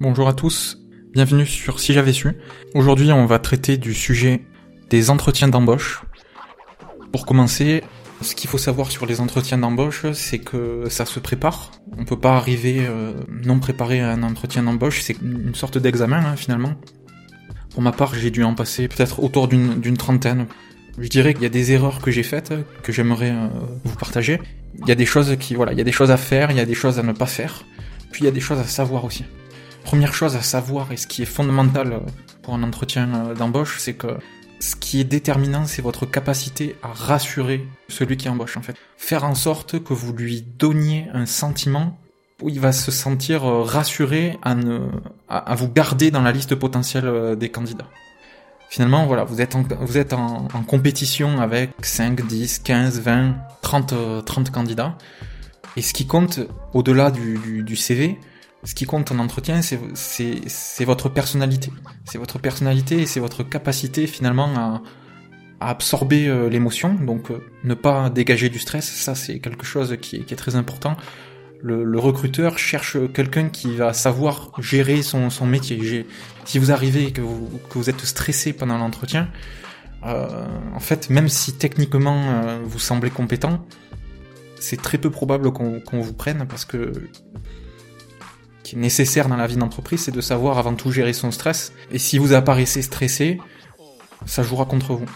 Bonjour à tous, bienvenue sur Si j'avais su. Aujourd'hui on va traiter du sujet des entretiens d'embauche. Pour commencer, ce qu'il faut savoir sur les entretiens d'embauche, c'est que ça se prépare. On peut pas arriver euh, non préparé à un entretien d'embauche, c'est une sorte d'examen hein, finalement. Pour ma part, j'ai dû en passer peut-être autour d'une trentaine. Je dirais qu'il y a des erreurs que j'ai faites, que j'aimerais euh, vous partager. Il y a des choses qui, voilà, il y a des choses à faire, il y a des choses à ne pas faire. Puis il y a des choses à savoir aussi. Première chose à savoir et ce qui est fondamental euh, pour un entretien euh, d'embauche, c'est que ce qui est déterminant, c'est votre capacité à rassurer celui qui embauche en fait. Faire en sorte que vous lui donniez un sentiment où il va se sentir euh, rassuré à, ne, à, vous garder dans la liste potentielle des candidats. Finalement, voilà, vous êtes en, vous êtes en, compétition avec 5, 10, 15, 20, 30, 30 candidats. Et ce qui compte, au-delà du, du CV, ce qui compte en entretien, c'est votre personnalité. C'est votre personnalité et c'est votre capacité finalement à, à absorber euh, l'émotion. Donc euh, ne pas dégager du stress, ça c'est quelque chose qui est, qui est, très important. Le, le recruteur cherche quelqu'un qui va savoir gérer son, son métier. Si vous arrivez et que vous, que vous êtes stressé pendant l'entretien, euh, en fait, même si techniquement euh, vous semblez compétent, c'est très peu probable qu'on vous prenne parce que qui est nécessaire dans la vie d'entreprise, c'est de savoir avant tout gérer son stress. Et si vous apparaissez stressé, ça jouera contre vous.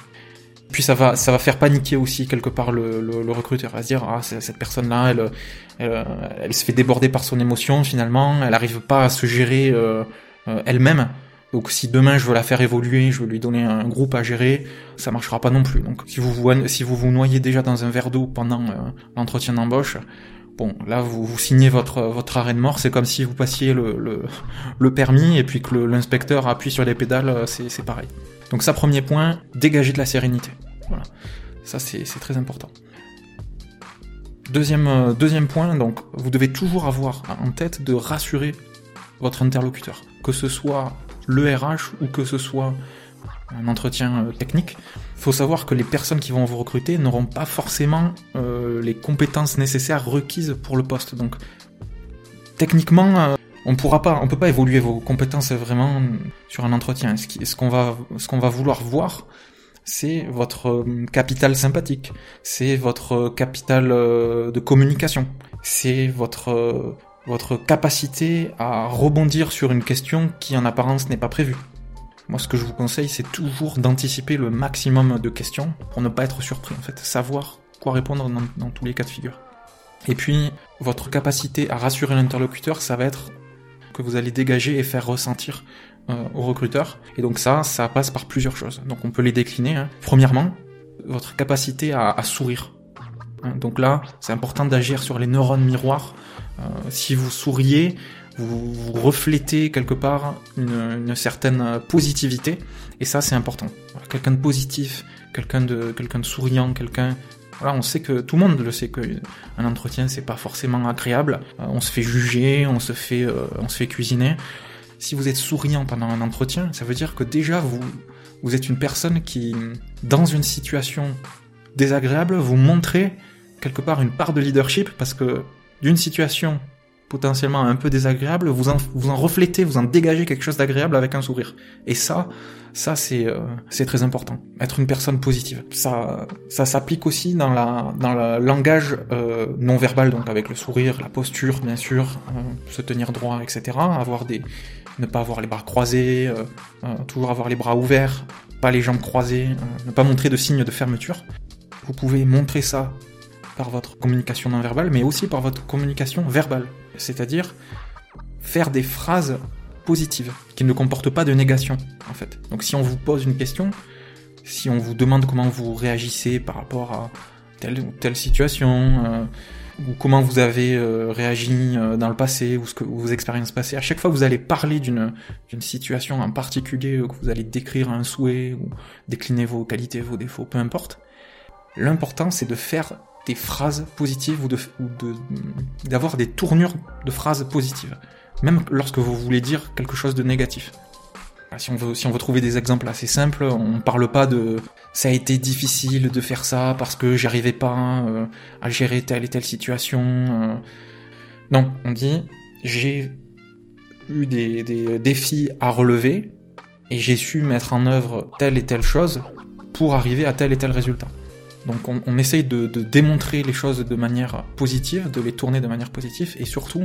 Puis ça va, ça va faire paniquer aussi quelque part le, le, recruteur. À se dire, ah, cette personne-là, elle, elle, se fait déborder par son émotion finalement, elle n'arrive pas à se gérer euh, euh, elle-même. Donc si demain je veux la faire évoluer, je veux lui donner un groupe à gérer, ça marchera pas non plus. Donc si vous vous, si vous, vous noyez déjà dans un verre d'eau pendant euh, l'entretien d'embauche, Bon, là, vous, signez votre, arrêt de mort, c'est comme si vous passiez le permis et puis que l'inspecteur appuie sur les pédales, euh, c'est pareil. Donc ça, premier point, dégager de la sérénité. Voilà. Ça, c'est très important. Deuxième, euh, deuxième point, donc, vous devez toujours avoir en tête de rassurer votre interlocuteur. Que ce soit le RH ou que ce soit un entretien euh, technique, faut savoir que les personnes qui vont vous recruter n'auront pas forcément euh, les compétences nécessaires requises pour le poste. Donc, techniquement, euh, on pourra pas, on peut pas évoluer vos compétences vraiment sur un entretien. Ce qu'on va, ce qu'on va vouloir voir, c'est votre capital sympathique, c'est votre capital de communication, c'est votre votre capacité à rebondir sur une question qui en apparence n'est pas prévue. Moi, ce que je vous conseille, c'est toujours d'anticiper le maximum de questions pour ne pas être surpris, en fait. Savoir quoi répondre dans, tous les cas de figure. Et puis, votre capacité à rassurer l'interlocuteur, ça va être que vous allez dégager et faire ressentir euh, au recruteur. Et donc ça, ça passe par plusieurs choses. Donc on peut les décliner. Hein. Premièrement, votre capacité à, sourire. Hein. Donc là, c'est important d'agir sur les neurones miroirs. Euh, si vous souriez, vous, reflétez quelque part une, certaine positivité, et ça c'est important. Quelqu'un de positif, quelqu'un de, quelqu'un de souriant, quelqu'un voilà, on sait que tout le monde le sait que un entretien c'est pas forcément agréable. Euh, on se fait juger, on se fait, euh, on se fait cuisiner. Si vous êtes souriant pendant un entretien, ça veut dire que déjà vous, vous êtes une personne qui, dans une situation désagréable, vous montrez quelque part une part de leadership parce que d'une situation potentiellement un peu désagréable, vous en, vous en reflétez, vous en dégagez quelque chose d'agréable avec un sourire. Et ça, ça c'est euh, très important. Être une personne positive. Ça ça s'applique aussi dans la dans le langage euh, non verbal, donc avec le sourire, la posture, bien sûr, euh, se tenir droit, etc. Avoir des ne pas avoir les bras croisés, toujours avoir les bras ouverts, pas les jambes croisées, ne pas montrer de signes de fermeture. Vous pouvez montrer ça par votre communication non verbale, mais aussi par votre communication verbale. C'est-à-dire faire des phrases positives, qui ne comportent pas de négation, en fait. Donc si on vous pose une question, si on vous demande comment vous réagissez par rapport à telle ou telle situation, euh, ou comment vous avez euh, réagi euh, dans le passé, ou ce que vos expériences passées, à chaque fois que vous allez parler d'une situation en particulier, que vous allez décrire un souhait, ou décliner vos qualités, vos défauts, peu importe, l'important c'est de faire des phrases positives ou de d'avoir des tournures de phrases positives, même lorsque vous voulez dire quelque chose de négatif. Si on veut, si on veut trouver des exemples assez simples, on parle pas de ça a été difficile de faire ça parce que j'arrivais pas euh, à gérer telle et telle situation. Euh. Non, on dit j'ai eu des, des défis à relever et j'ai su mettre en œuvre telle et telle chose pour arriver à tel et tel résultat. Donc on, essaye de, démontrer les choses de manière positive, de les tourner de manière positive et surtout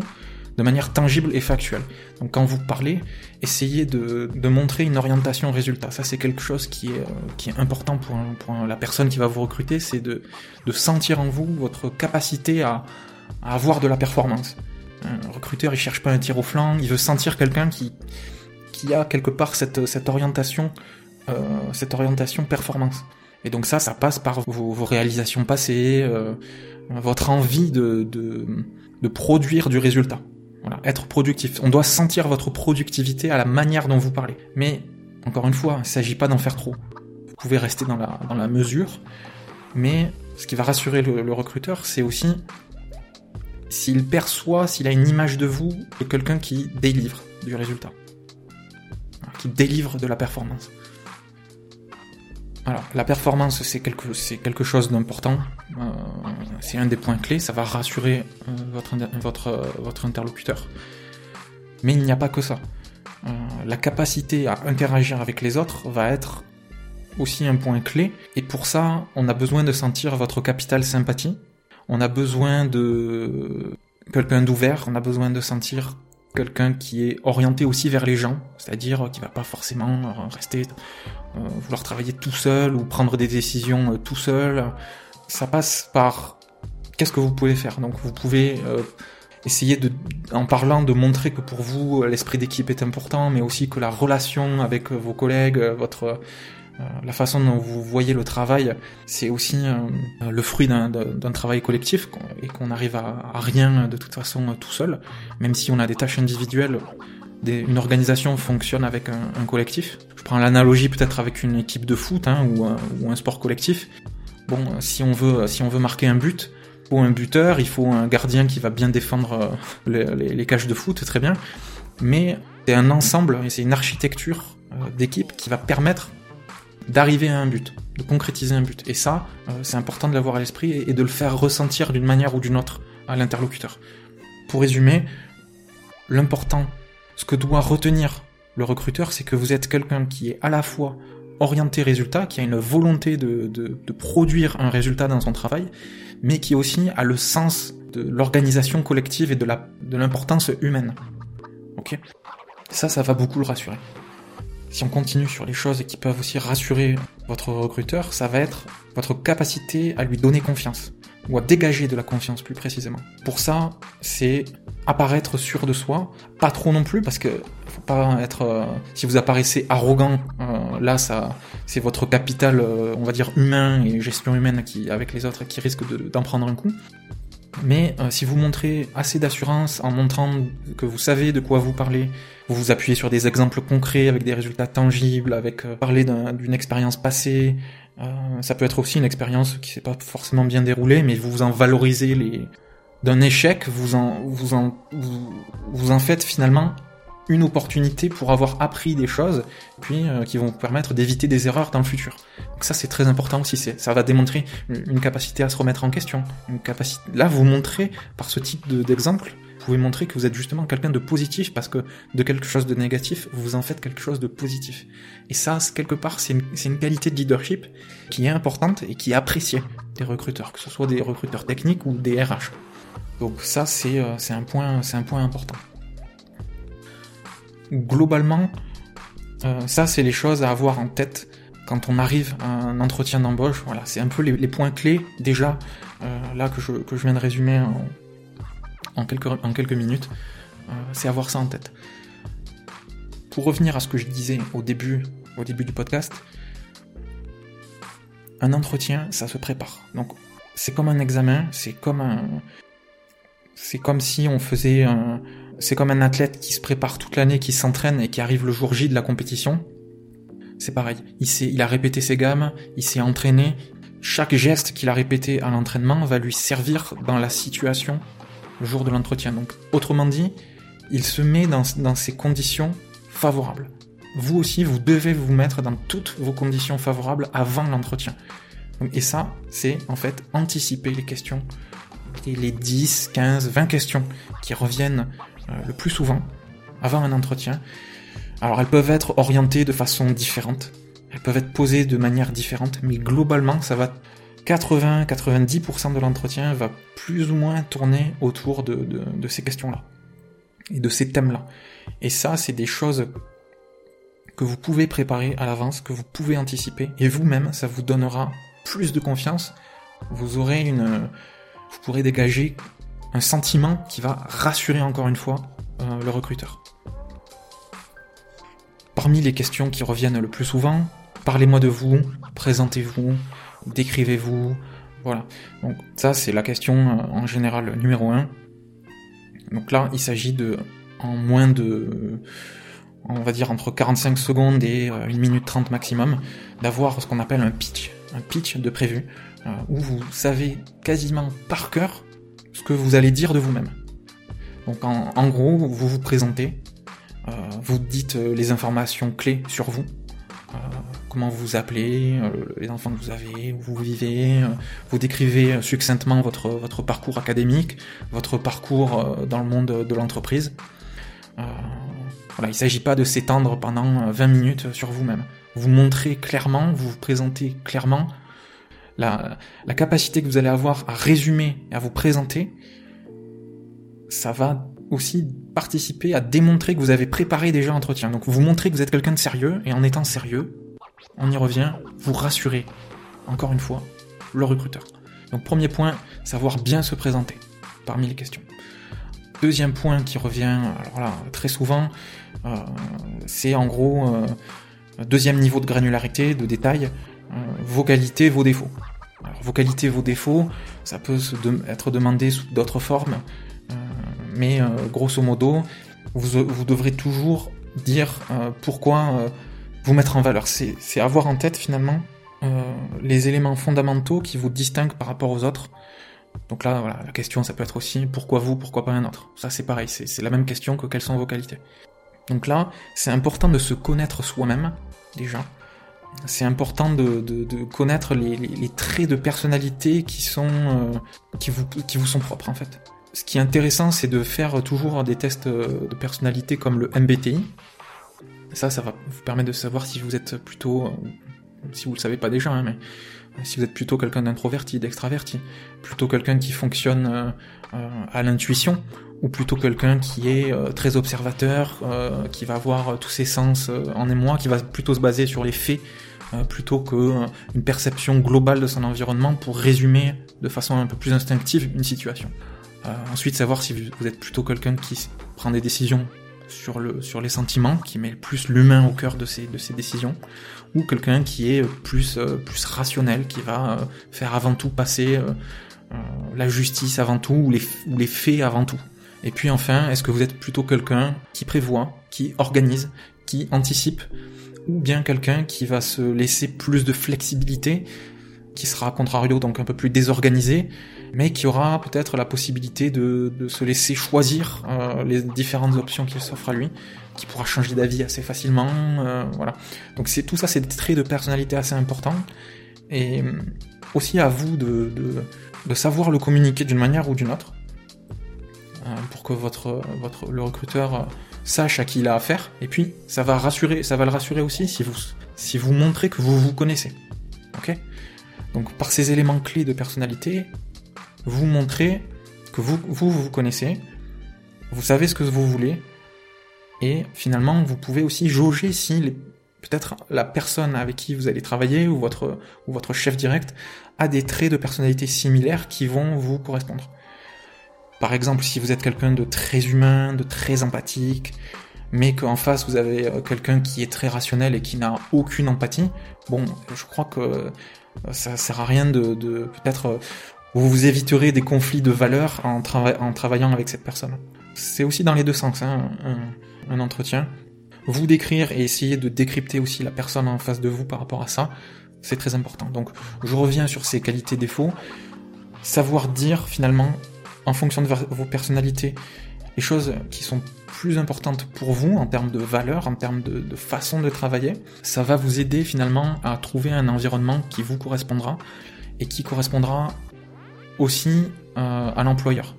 de manière tangible et factuelle. Donc quand vous parlez, essayez de, montrer une orientation résultat. Ça c'est quelque chose qui est, est important pour, la personne qui va vous recruter, c'est de, sentir en vous votre capacité à, avoir de la performance. Un recruteur il cherche pas un tir au flanc, il veut sentir quelqu'un qui, a quelque part cette orientation, euh, cette orientation performance. Et donc ça, ça passe par vos, réalisations passées, euh, votre envie de, produire du résultat. Voilà, être productif. On doit sentir votre productivité à la manière dont vous parlez. Mais, encore une fois, il ne s'agit pas d'en faire trop. Vous pouvez rester dans la, dans la mesure, mais ce qui va rassurer le, le recruteur, c'est aussi s'il perçoit, s'il a une image de vous de quelqu'un qui délivre du résultat, qui délivre de la performance. La performance, c'est quelque, c'est quelque chose d'important. Euh, c'est un des points clés. Ça va rassurer euh, votre, votre, votre interlocuteur. Mais il n'y a pas que ça. Euh, la capacité à interagir avec les autres va être aussi un point clé. Et pour ça, on a besoin de sentir votre capital sympathie. On a besoin de quelqu'un d'ouvert. On a besoin de sentir quelqu'un qui est orienté aussi vers les gens, c'est-à-dire qui va pas forcément rester euh, vouloir travailler tout seul ou prendre des décisions euh, tout seul. Ça passe par qu'est-ce que vous pouvez faire? Donc vous pouvez euh, essayer de, en parlant, de montrer que pour vous l'esprit d'équipe est important, mais aussi que la relation avec vos collègues, votre la façon dont vous voyez le travail, c'est aussi le fruit d'un travail collectif et qu'on arrive à, rien de toute façon tout seul, même si on a des tâches individuelles. Une organisation fonctionne avec un, collectif. Je prends l'analogie peut-être avec une équipe de foot hein, ou, un, sport collectif. Bon, si on veut, si on veut marquer un but, ou un buteur, il faut un gardien qui va bien défendre les, les, les cages de foot, très bien. Mais c'est un ensemble et c'est une architecture d'équipe qui va permettre d'arriver à un but, de concrétiser un but. Et ça, euh, c'est important de l'avoir à l'esprit et de le faire ressentir d'une manière ou d'une autre à l'interlocuteur. Pour résumer, l'important, ce que doit retenir le recruteur, c'est que vous êtes quelqu'un qui est à la fois orienté résultat, qui a une volonté de, de, produire un résultat dans son travail, mais qui aussi a le sens de l'organisation collective et de l'importance de humaine. Ok? Ça, ça va beaucoup le rassurer si on continue sur les choses qui peuvent aussi rassurer votre recruteur, ça va être votre capacité à lui donner confiance, ou à dégager de la confiance plus précisément. Pour ça, c'est apparaître sûr de soi, pas trop non plus, parce que faut pas être... Euh, si vous apparaissez arrogant, euh, là, ça, c'est votre capital, euh, on va dire, humain et gestion humaine qui, avec les autres qui risque d'en prendre un coup. Mais euh, si vous montrez assez d'assurance en montrant que vous savez de quoi vous parlez, vous vous appuyez sur des exemples concrets avec des résultats tangibles, avec euh, parler d'une expérience passée, euh, ça peut être aussi une expérience qui s'est pas forcément bien déroulée, mais vous en valorisez les d'un échec, vous en vous en vous, vous en faites finalement une opportunité pour avoir appris des choses, puis euh, qui vont vous permettre d'éviter des erreurs dans le futur. Donc ça c'est très important aussi, ça va démontrer une capacité à se remettre en question. Une capacité. Là vous montrez par ce type d'exemple, de, vous pouvez montrer que vous êtes justement quelqu'un de positif parce que de quelque chose de négatif, vous en faites quelque chose de positif. Et ça, quelque part, c'est une, une, qualité de leadership qui est importante et qui est appréciée des recruteurs, que ce soit des recruteurs techniques ou des RH. Donc ça c'est euh, un point c'est un point important globalement, euh, ça c'est les choses à avoir en tête quand on arrive à un entretien d'embauche. Voilà, c'est un peu les, points clés déjà euh, là que je, viens de résumer en, en, quelques, en quelques minutes. Euh, c'est avoir ça en tête. Pour revenir à ce que je disais au début, au début du podcast, un entretien, ça se prépare. Donc c'est comme un examen, c'est comme un, c'est comme si on faisait un, c'est comme un athlète qui se prépare toute l'année, qui s'entraîne et qui arrive le jour J de la compétition. C'est pareil. Il, il a répété ses gammes, il s'est entraîné. Chaque geste qu'il a répété à l'entraînement va lui servir dans la situation le jour de l'entretien. Donc, autrement dit, il se met dans, dans ces conditions favorables. Vous aussi, vous devez vous mettre dans toutes vos conditions favorables avant l'entretien. Et ça, c'est en fait anticiper les questions, les 10, 15, 20 questions qui reviennent le plus souvent avant un entretien. Alors elles peuvent être orientées de façon différente, elles peuvent être posées de manière différente, mais globalement ça va 80-90% de l'entretien va plus ou moins tourner autour de, de ces questions-là et de ces thèmes-là. Et ça, c'est des choses que vous pouvez préparer à l'avance, que vous pouvez anticiper, et vous-même, ça vous donnera plus de confiance. Vous aurez une, vous pourrez dégager un sentiment qui va rassurer encore une fois euh, le recruteur. Parmi les questions qui reviennent le plus souvent, parlez-moi de vous, présentez-vous, décrivez-vous, voilà. Donc ça c'est la question euh, en général numéro 1. Donc là il s'agit de en moins de on va dire entre 45 secondes et 1 euh, minute 30 maximum, d'avoir ce qu'on appelle un pitch, un pitch de prévu, où vous savez quasiment par cœur ce que vous allez dire de vous-même. Donc en, gros, vous vous présentez, euh, vous dites euh, les informations clés sur vous, euh, comment vous vous appelez, les enfants que vous avez, où vous vivez, vous décrivez succinctement votre, votre parcours académique, votre parcours dans le monde de l'entreprise. voilà, il ne s'agit pas de s'étendre pendant 20 minutes sur vous-même. Vous montrez clairement, vous vous présentez clairement, la, la capacité que vous allez avoir à résumer et à vous présenter, ça va aussi participer à démontrer que vous avez préparé déjà l'entretien. Donc vous montrez que vous êtes quelqu'un de sérieux, et en étant sérieux, on y revient, vous rassurez, encore une fois, le recruteur. Donc premier point, savoir bien se présenter parmi les questions. Deuxième point qui revient alors là, très souvent, euh, c'est en gros euh, deuxième niveau de granularité, de détail, vos qualités, vos défauts. Vos qualités, vos défauts, ça peut être demandé sous d'autres formes, euh, mais euh, grosso modo, vous, devrez toujours dire pourquoi vous mettre en valeur. C'est avoir en tête finalement les éléments fondamentaux qui vous distinguent par rapport aux autres. Donc là, voilà, la question, ça peut être aussi pourquoi vous, pourquoi pas un autre? Ça, c'est pareil, c'est la même question que quelles sont vos qualités? Donc là, c'est important de se connaître soi-même, déjà, c'est important de, connaître les, traits de personnalité qui sont euh, qui vous qui vous sont propres en fait. Ce qui est intéressant, c'est de faire toujours des tests euh, de personnalité comme le MBTI. Ça, ça va vous permettre de savoir si vous êtes plutôt, euh, si vous le savez pas déjà, hein, mais si vous êtes plutôt quelqu'un d'introverti, d'extraverti, plutôt quelqu'un qui fonctionne à l'intuition, ou plutôt quelqu'un qui est très observateur, qui va avoir tous ses sens en émoi, qui va plutôt se baser sur les faits euh, plutôt qu'une euh, perception globale de son environnement pour résumer de façon un peu plus instinctive une situation. Euh, ensuite, savoir si vous êtes plutôt quelqu'un qui prend des décisions sur, le, sur les sentiments, qui met plus l'humain au cœur de ses, de ses décisions, ou quelqu'un qui est plus, plus rationnel, qui va faire avant tout passer la justice avant tout, ou les, ou les faits avant tout. Et puis enfin, est-ce que vous êtes plutôt quelqu'un qui prévoit, qui organise, qui anticipe, ou bien quelqu'un qui va se laisser plus de flexibilité, qui sera contrario donc un peu plus désorganisé, mais qui aura peut-être la possibilité de, se laisser choisir euh, les différentes options qui s'offrent à lui, qui pourra changer d'avis assez facilement, euh, voilà. Donc c'est tout ça, c'est des traits de personnalité assez importants, et euh, aussi à vous de, de savoir le communiquer d'une manière ou d'une autre, pour que votre, votre le recruteur sache à qui il a affaire, et puis ça va rassurer, ça va le rassurer aussi si vous, si vous montrez que vous vous connaissez. Ok? Donc par ces éléments clés de personnalité, vous montrez que vous, vous vous connaissez, vous savez ce que vous voulez, et finalement vous pouvez aussi jauger si peut-être la personne avec qui vous allez travailler ou votre, ou votre chef direct a des traits de personnalité similaires qui vont vous correspondre. Par exemple, si vous êtes quelqu'un de très humain, de très empathique, mais qu'en face vous avez euh, quelqu'un qui est très rationnel et qui n'a aucune empathie, bon, je crois que euh, ça sert à rien de, peut-être euh, vous vous éviterez des conflits de valeurs en, travaillant avec cette personne. C'est aussi dans les deux sens, hein, un, entretien. Vous décrire et essayer de décrypter aussi la personne en face de vous par rapport à ça, c'est très important. Donc je reviens sur ces qualités défauts. Savoir dire finalement en fonction de vos personnalités, les choses qui sont plus importantes pour vous en termes de valeur, en termes de, façon de travailler, ça va vous aider finalement à trouver un environnement qui vous correspondra et qui correspondra aussi euh, à l'employeur.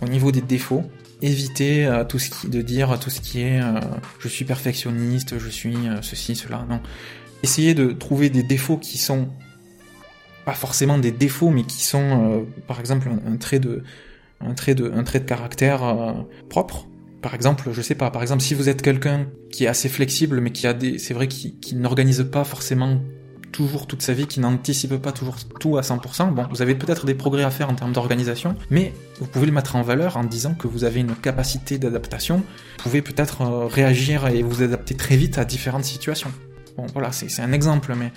au niveau des défauts, évitez euh, tout ce qui, de dire tout ce qui est euh, je suis perfectionniste, je suis ceci, cela. Non. Essayez de trouver des défauts qui sont pas forcément des défauts, mais qui sont, par exemple, un, trait de, un trait de, un trait de caractère propre. Par exemple, je sais pas, par exemple, si vous êtes quelqu'un qui est assez flexible, mais qui a des, c'est vrai, qui, qui n'organise pas forcément toujours toute sa vie, qui n'anticipe pas toujours tout à 100%, bon, vous avez peut-être des progrès à faire en termes d'organisation, mais vous pouvez le mettre en valeur en disant que vous avez une capacité d'adaptation, vous pouvez peut-être euh, réagir et vous adapter très vite à différentes situations. Bon, voilà, c'est un exemple, mais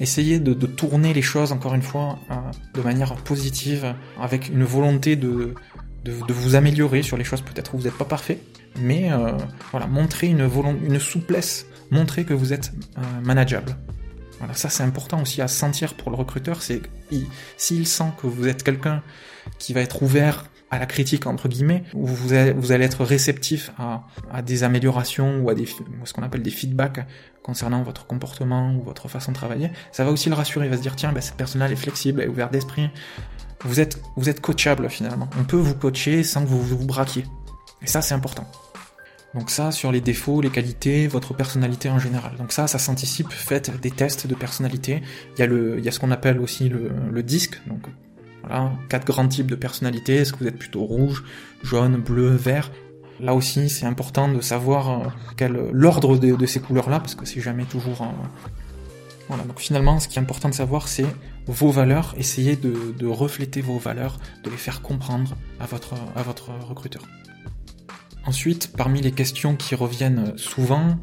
essayez de, tourner les choses, encore une fois, euh, de manière positive, avec une volonté de, de, vous améliorer sur les choses peut-être vous n'êtes pas parfait, mais euh, voilà, montrer une, une souplesse, montrer que vous êtes manageable. Voilà, ça c'est important aussi à sentir pour le recruteur, c'est s'il sent que vous êtes quelqu'un qui va être ouvert à la critique entre guillemets, où vous allez, être réceptif à, des améliorations ou à ce qu'on appelle des feedbacks concernant votre comportement ou votre façon de travailler, ça va aussi le rassurer. Il va se dire tiens, ben, cette personne-là est flexible, elle est ouverte d'esprit. Vous êtes vous êtes coachable finalement. On peut vous coacher sans que vous vous braquiez. Et ça c'est important. Donc ça, sur les défauts, les qualités, votre personnalité en général. Donc ça, ça s'anticipe, faites des tests de personnalité. Il y a, le, il y a ce qu'on appelle aussi le, le disque, donc voilà, quatre grands types de personnalité. Est-ce que vous êtes plutôt rouge, jaune, bleu, vert? Là aussi, c'est important de savoir euh, quel l'ordre de, ces couleurs-là, parce que c'est jamais toujours... Voilà, donc finalement, ce qui est important de savoir, c'est vos valeurs. Essayez de, refléter vos valeurs, de les faire comprendre à votre recruteur. Ensuite, parmi les questions qui reviennent souvent,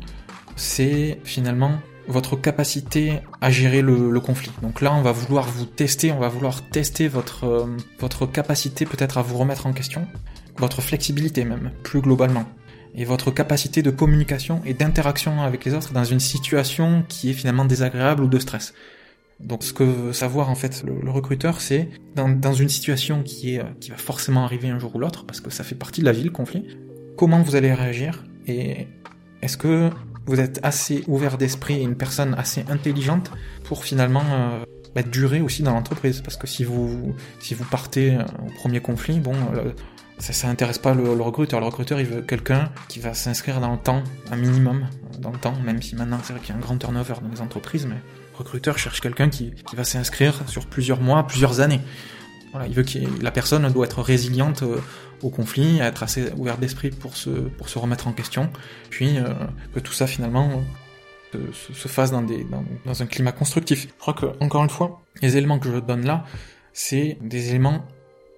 c'est finalement votre capacité à gérer le, conflit. Donc là, on va vouloir vous tester, on va vouloir tester votre, euh, votre capacité peut-être à vous remettre en question, votre flexibilité même, plus globalement, et votre capacité de communication et d'interaction avec les autres dans une situation qui est finalement désagréable ou de stress. Donc ce que veut savoir en fait le, recruteur, c'est dans, dans, une situation qui est qui va forcément arriver un jour ou l'autre, parce que ça fait partie de la vie le conflit, comment vous allez réagir et est-ce que vous êtes assez ouvert d'esprit et une personne assez intelligente pour finalement euh, bah, durer aussi dans l'entreprise. Parce que si vous si vous partez euh, au premier conflit bon euh, ça ça intéresse pas le, recruteur. Le recruteur il veut quelqu'un qui va s'inscrire dans le temps un minimum dans le temps. Même si maintenant c'est vrai qu'il y a un grand turnover dans les entreprises mais le recruteur cherche quelqu'un qui, qui va s'inscrire sur plusieurs mois plusieurs années il veut que la personne doit être résiliente euh, au conflit, être assez ouvert d'esprit pour se, pour se remettre en question, puis euh, que tout ça finalement euh, se, fasse dans, des, dans, un climat constructif. Je crois que, encore une fois, les éléments que je donne là, c'est des éléments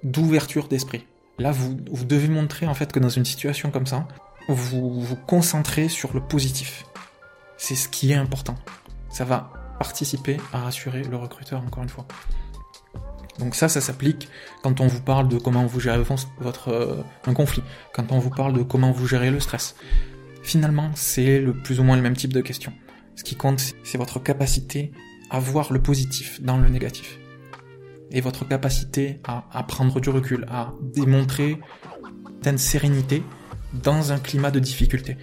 d'ouverture d'esprit. Là, vous, vous devez montrer en fait que dans une situation comme ça, vous vous concentrez sur le positif. C'est ce qui est important. Ça va participer à rassurer le recruteur, encore une fois. Donc ça, ça s'applique quand on vous parle de comment vous gérez votre euh, un conflit, quand on vous parle de comment vous gérez le stress. Finalement, c'est le plus ou moins le même type de question. Ce qui compte, c'est votre capacité à voir le positif dans le négatif. Et votre capacité à, à prendre du recul, à démontrer une sérénité dans un climat de difficulté.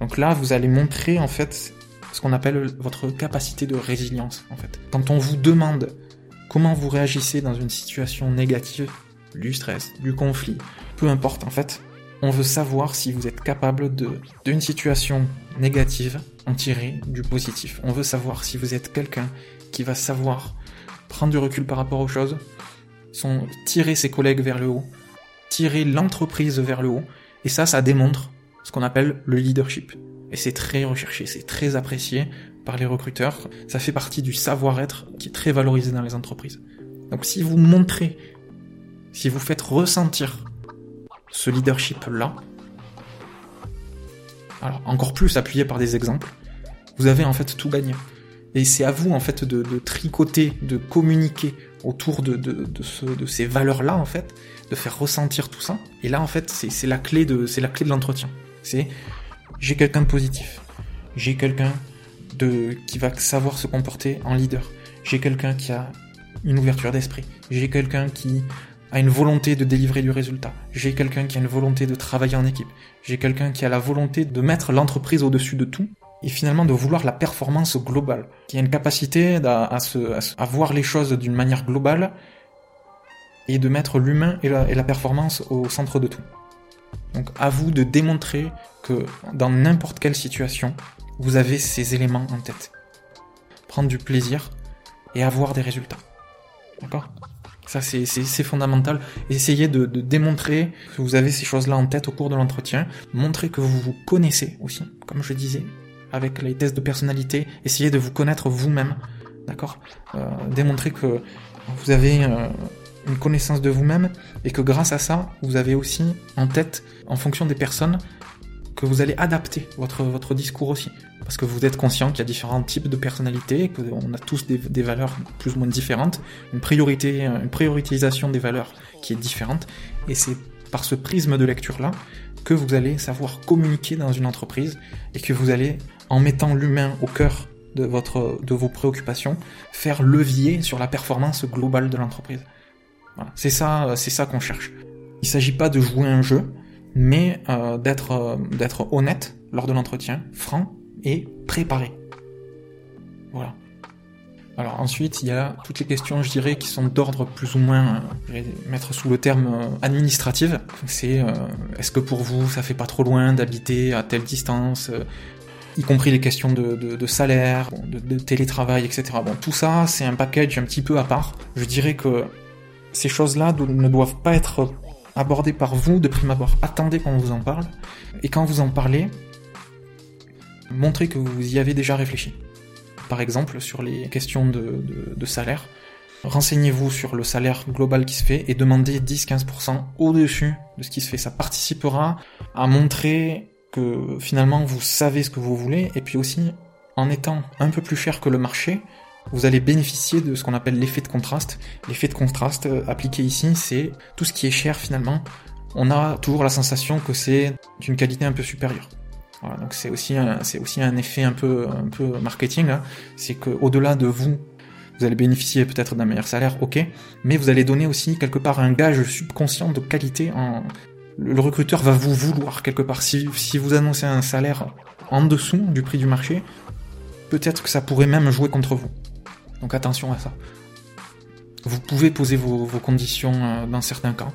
Donc là, vous allez montrer en fait ce qu'on appelle votre capacité de résilience en fait. Quand on vous demande comment vous réagissez dans une situation négative, du stress, du conflit, peu importe en fait. On veut savoir si vous êtes capable de, d'une situation négative, en tirer du positif. On veut savoir si vous êtes quelqu'un qui va savoir prendre du recul par rapport aux choses, son, tirer ses collègues vers le haut, tirer l'entreprise vers le haut, et ça, ça démontre ce qu'on appelle le leadership. Et c'est très recherché, c'est très apprécié par les recruteurs. Ça fait partie du savoir-être qui est très valorisé dans les entreprises. Donc si vous montrez, si vous faites ressentir ce leadership-là, alors encore plus appuyé par des exemples, vous avez en fait tout gagné. Et c'est à vous en fait de, tricoter, de communiquer autour de, de, ces valeurs-là en fait, de faire ressentir tout ça. Et là en fait c'est la clé de c'est la clé de l'entretien. C'est j'ai quelqu'un de positif, j'ai quelqu'un qui va savoir se comporter en leader. J'ai quelqu'un qui a une ouverture d'esprit. J'ai quelqu'un qui a une volonté de délivrer du résultat. J'ai quelqu'un qui a une volonté de travailler en équipe. J'ai quelqu'un qui a la volonté de mettre l'entreprise au-dessus de tout et finalement de vouloir la performance globale, qui a une capacité à, voir les choses d'une manière globale et de mettre l'humain et la performance au centre de tout. Donc à vous de démontrer que dans n'importe quelle situation, vous avez ces éléments en tête. Prendre du plaisir et avoir des résultats. D'accord? Ça, c'est fondamental. Essayez de, de, démontrer que vous avez ces choses-là en tête au cours de l'entretien. Montrer que vous vous connaissez aussi, comme je disais, avec les tests de personnalité. Essayez de vous connaître vous-même. D'accord? Euh, Démontrer que vous avez euh, une connaissance de vous-même et que grâce à ça, vous avez aussi en tête, en fonction des personnes, que vous allez adapter votre, votre discours aussi. Parce que vous êtes conscient qu'il y a différents types de personnalités, qu'on a tous des, valeurs plus ou moins différentes, une priorité, une prioritisation des valeurs qui est différente, et c'est par ce prisme de lecture-là que vous allez savoir communiquer dans une entreprise et que vous allez, en mettant l'humain au cœur de votre, de vos préoccupations, faire levier sur la performance globale de l'entreprise. Voilà. C'est ça, c'est ça qu'on cherche. Il s'agit pas de jouer un jeu, mais euh, d'être euh, d'être honnête lors de l'entretien, franc et préparé. Voilà. Alors ensuite, il y a toutes les questions, je dirais, qui sont d'ordre plus ou moins, euh, je vais mettre sous le terme euh, administratif. C'est euh, est-ce que pour vous, ça fait pas trop loin d'habiter à telle distance y compris les questions de, de, de salaire, de, de, télétravail, etc. Bon, tout ça, c'est un package un petit peu à part. Je dirais que ces choses-là ne doivent pas être abordées par vous de prime abord. Attendez qu'on vous en parle. Et quand vous en parlez, montrez que vous y avez déjà réfléchi. Par exemple, sur les questions de, de salaire, renseignez-vous sur le salaire global qui se fait et demandez 10-15% au-dessus de ce qui se fait. Ça participera à montrer que finalement vous savez ce que vous voulez et puis aussi en étant un peu plus cher que le marché, vous allez bénéficier de ce qu'on appelle l'effet de contraste. L'effet de contraste euh, appliqué ici, c'est tout ce qui est cher finalement. On a toujours la sensation que c'est d'une qualité un peu supérieure. Voilà, donc c'est aussi un, c'est aussi un effet un peu un peu marketing. Hein. C'est que au-delà de vous, vous allez bénéficier peut-être d'un meilleur salaire, ok, mais vous allez donner aussi quelque part un gage subconscient de qualité. En le recruteur va vous vouloir quelque part. Si si vous annoncez un salaire en dessous du prix du marché, peut-être que ça pourrait même jouer contre vous. Donc attention à ça. Vous pouvez poser vos, conditions euh, dans certains cas.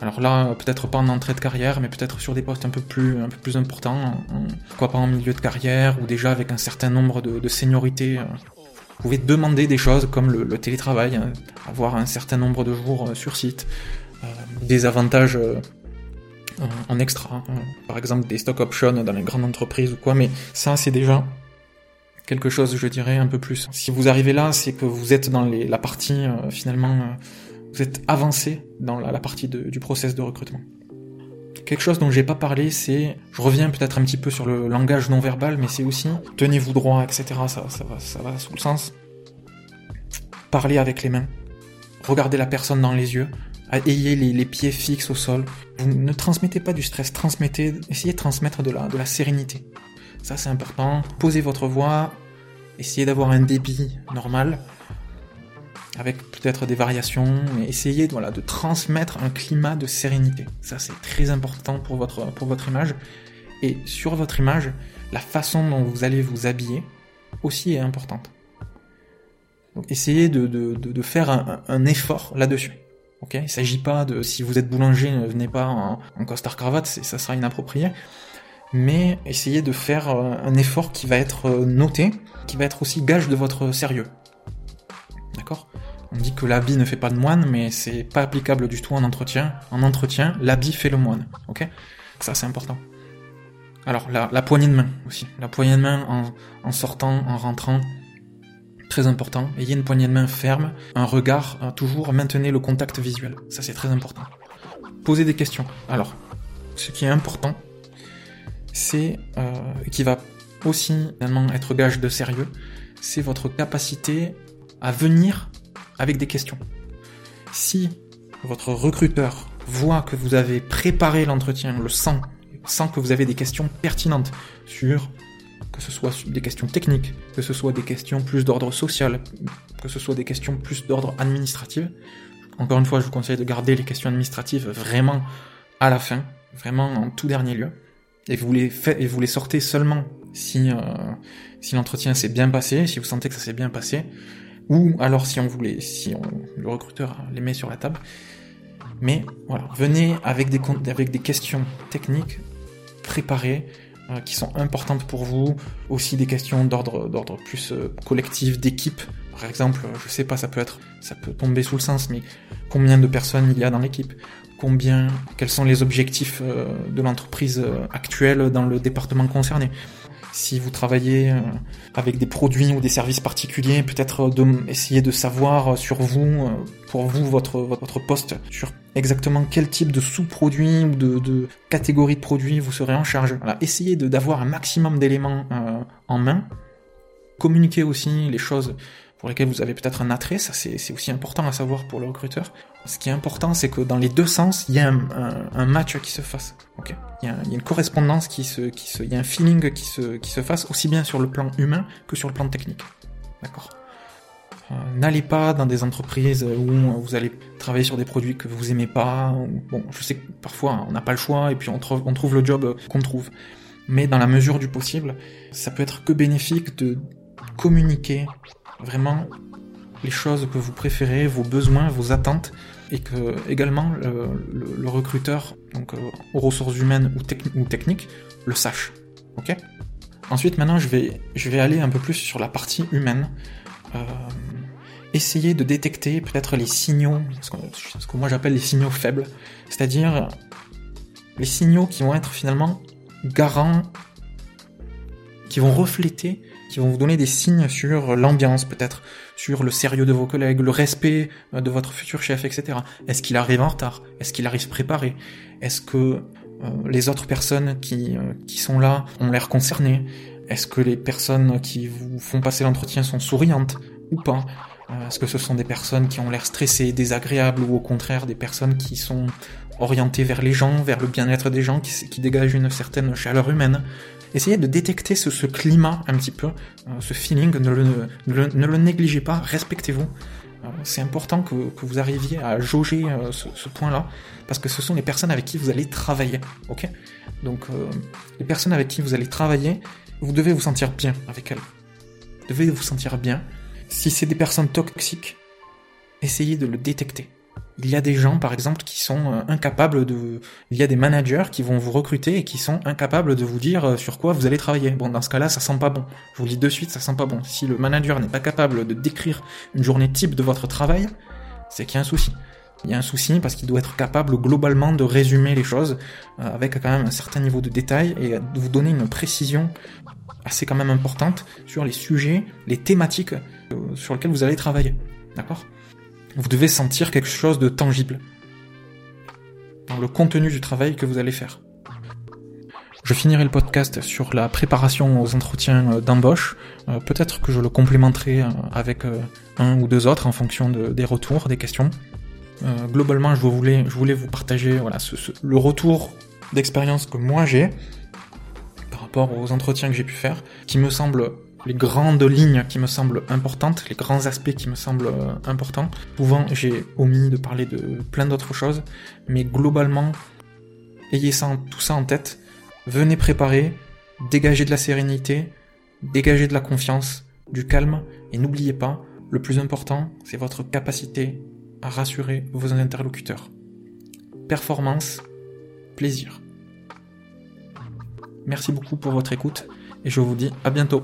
Alors là, peut-être pas en entrée de carrière, mais peut-être sur des postes un peu plus, un peu plus importants, pourquoi pas en milieu de carrière, ou déjà avec un certain nombre de, de seniorités. Vous pouvez demander des choses comme le, télétravail, hein, avoir un certain nombre de jours euh, sur site, euh, des avantages euh, en extra, hein, par exemple des stock options dans les grandes entreprises ou quoi, mais ça c'est déjà quelque chose, je dirais, un peu plus. Si vous arrivez là, c'est que vous êtes dans la partie euh, finalement vous êtes avancé dans la, partie du process de recrutement. Quelque chose dont j'ai pas parlé, c'est, je reviens peut-être un petit peu sur le langage non verbal, mais c'est aussi tenez-vous droit, etc. Ça, ça va, ça va sous le sens. Parlez avec les mains, regardez la personne dans les yeux, ayez les, les, pieds fixes au sol. Vous ne transmettez pas du stress, transmettez, essayez de transmettre de la sérénité. Ça c'est important. Posez votre voix, essayez d'avoir un débit normal, avec peut-être des variations, essayez de transmettre un climat de sérénité. Ça, c'est très important pour votre, image. Et sur votre image, la façon dont vous allez vous habiller aussi est importante. Donc, essayez de, faire un, effort là-dessus. Ok, il s'agit pas de si vous êtes boulanger, ne venez pas en, en costard cravate, ça sera inapproprié. Mais essayez de faire euh, un effort qui va être euh, noté, qui va être aussi gage de votre sérieux. D'accord? On dit que l'habit ne fait pas de moine, mais c'est pas applicable du tout en entretien. En entretien, l'habit fait le moine. Ok? Ça, c'est important. Alors, la, poignée de main aussi. La poignée de main en, en, sortant, en rentrant. Très important. Ayez une poignée de main ferme, un regard, euh, toujours maintenez le contact visuel. Ça, c'est très important. Posez des questions. Alors, ce qui est important, c'est, euh, qui va aussi finalement être gage de sérieux, c'est votre capacité à venir avec des questions. Si votre recruteur voit que vous avez préparé l'entretien, le sent, sent que vous avez des questions pertinentes sur que ce soit des questions techniques, que ce soit des questions plus d'ordre social, que ce soit des questions plus d'ordre administratif. Encore une fois, je vous conseille de garder les questions administratives vraiment à la fin, vraiment en tout dernier lieu. Et vous les, sortez seulement si, euh, si l'entretien s'est bien passé, si vous sentez que ça s'est bien passé, ou alors si on voulait, si le recruteur les met sur la table, Mais voilà, venez avec des, avec des questions techniques préparées euh, qui sont importantes pour vous, aussi des questions d'ordre d'ordre plus euh, collectif, d'équipe. Par exemple, je sais pas, ça peut être, ça peut tomber sous le sens, mais combien de personnes il y a dans l'équipe? Combien, quels sont les objectifs euh, de l'entreprise actuelle dans le département concerné si vous travaillez euh, avec des produits ou des services particuliers, peut-être essayer de savoir sur vous, euh, pour vous, votre, votre poste, sur exactement quel type de sous-produit ou de, de, catégorie de produits vous serez en charge. Essayez d'avoir un maximum d'éléments euh, en main. Communiquez aussi les choses pour lesquelles vous avez peut-être un attrait, ça c'est aussi important à savoir pour le recruteur. Ce qui est important, c'est que dans les deux sens, il y a un, match qui se fasse. Ok, il y, a, une correspondance qui se, qui se, il y a un feeling qui se, qui se fasse aussi bien sur le plan humain que sur le plan technique. D'accord. Euh, n'allez pas dans des entreprises où vous allez travailler sur des produits que vous aimez pas. Bon, je sais que parfois on n'a pas le choix et puis on trouve, on trouve le job qu'on trouve. Mais dans la mesure du possible, ça peut être que bénéfique de communiquer vraiment les choses que vous préférez, vos besoins, vos attentes, et que également le, recruteur, donc euh, aux ressources humaines ou, ou techniques, le sache. Ok? Ensuite, maintenant, je vais, je vais aller un peu plus sur la partie humaine. Euh, essayer de détecter peut-être les signaux, ce que, ce que moi j'appelle les signaux faibles, c'est-à-dire les signaux qui vont être finalement garants, qui vont refléter qui vont vous donner des signes sur l'ambiance peut-être, sur le sérieux de vos collègues, le respect euh, de votre futur chef, etc. Est-ce qu'il arrive en retard? Est-ce qu'il arrive préparé? Est-ce que euh, les autres personnes qui, euh, qui sont là ont l'air concernées? Est-ce que les personnes qui vous font passer l'entretien sont souriantes ou pas? Est-ce que ce sont des personnes qui ont l'air stressées, désagréables ou au contraire des personnes qui sont orientées vers les gens, vers le bien-être des gens, qui, qui dégagent une certaine chaleur humaine? Essayez de détecter ce, climat un petit peu, euh, ce feeling, ne le, négligez pas, respectez-vous. Euh, c'est important que, vous arriviez à jauger euh, ce, point-là, parce que ce sont les personnes avec qui vous allez travailler, ok? Donc, les personnes avec qui vous allez travailler, vous devez vous sentir bien avec elles. Vous devez vous sentir bien. Si c'est des personnes toxiques, essayez de le détecter. Il y a des gens, par exemple, qui sont euh, incapables de... Il y a des managers qui vont vous recruter et qui sont incapables de vous dire euh, sur quoi vous allez travailler. Bon, dans ce cas-là, ça sent pas bon. Je vous le dis de suite, ça sent pas bon. Si le manager n'est pas capable de décrire une journée type de votre travail, c'est qu'il y a un souci. Il y a un souci parce qu'il doit être capable globalement de résumer les choses euh, avec quand même un certain niveau de détail et de vous donner une précision assez quand même importante sur les sujets, les thématiques sur lesquelles vous allez travailler. D'accord? Vous devez sentir quelque chose de tangible dans le contenu du travail que vous allez faire. Je finirai le podcast sur la préparation aux entretiens euh, d'embauche. Euh, peut-être que je le complémenterai euh, avec un ou deux autres en fonction des retours, des questions. globalement, je voulais, je voulais vous partager voilà, le retour d'expérience que moi j'ai par rapport aux entretiens que j'ai pu faire, qui me semble les grandes lignes qui me semblent importantes, les grands aspects qui me semblent euh, importants. Souvent, j'ai omis de parler de plein d'autres choses, mais globalement, ayez ça, tout ça en tête. Venez préparer, dégagez de la sérénité, dégagez de la confiance, du calme, et n'oubliez pas, le plus important, c'est votre capacité à rassurer vos interlocuteurs. Performance, plaisir. Merci beaucoup pour votre écoute et je vous dis à bientôt.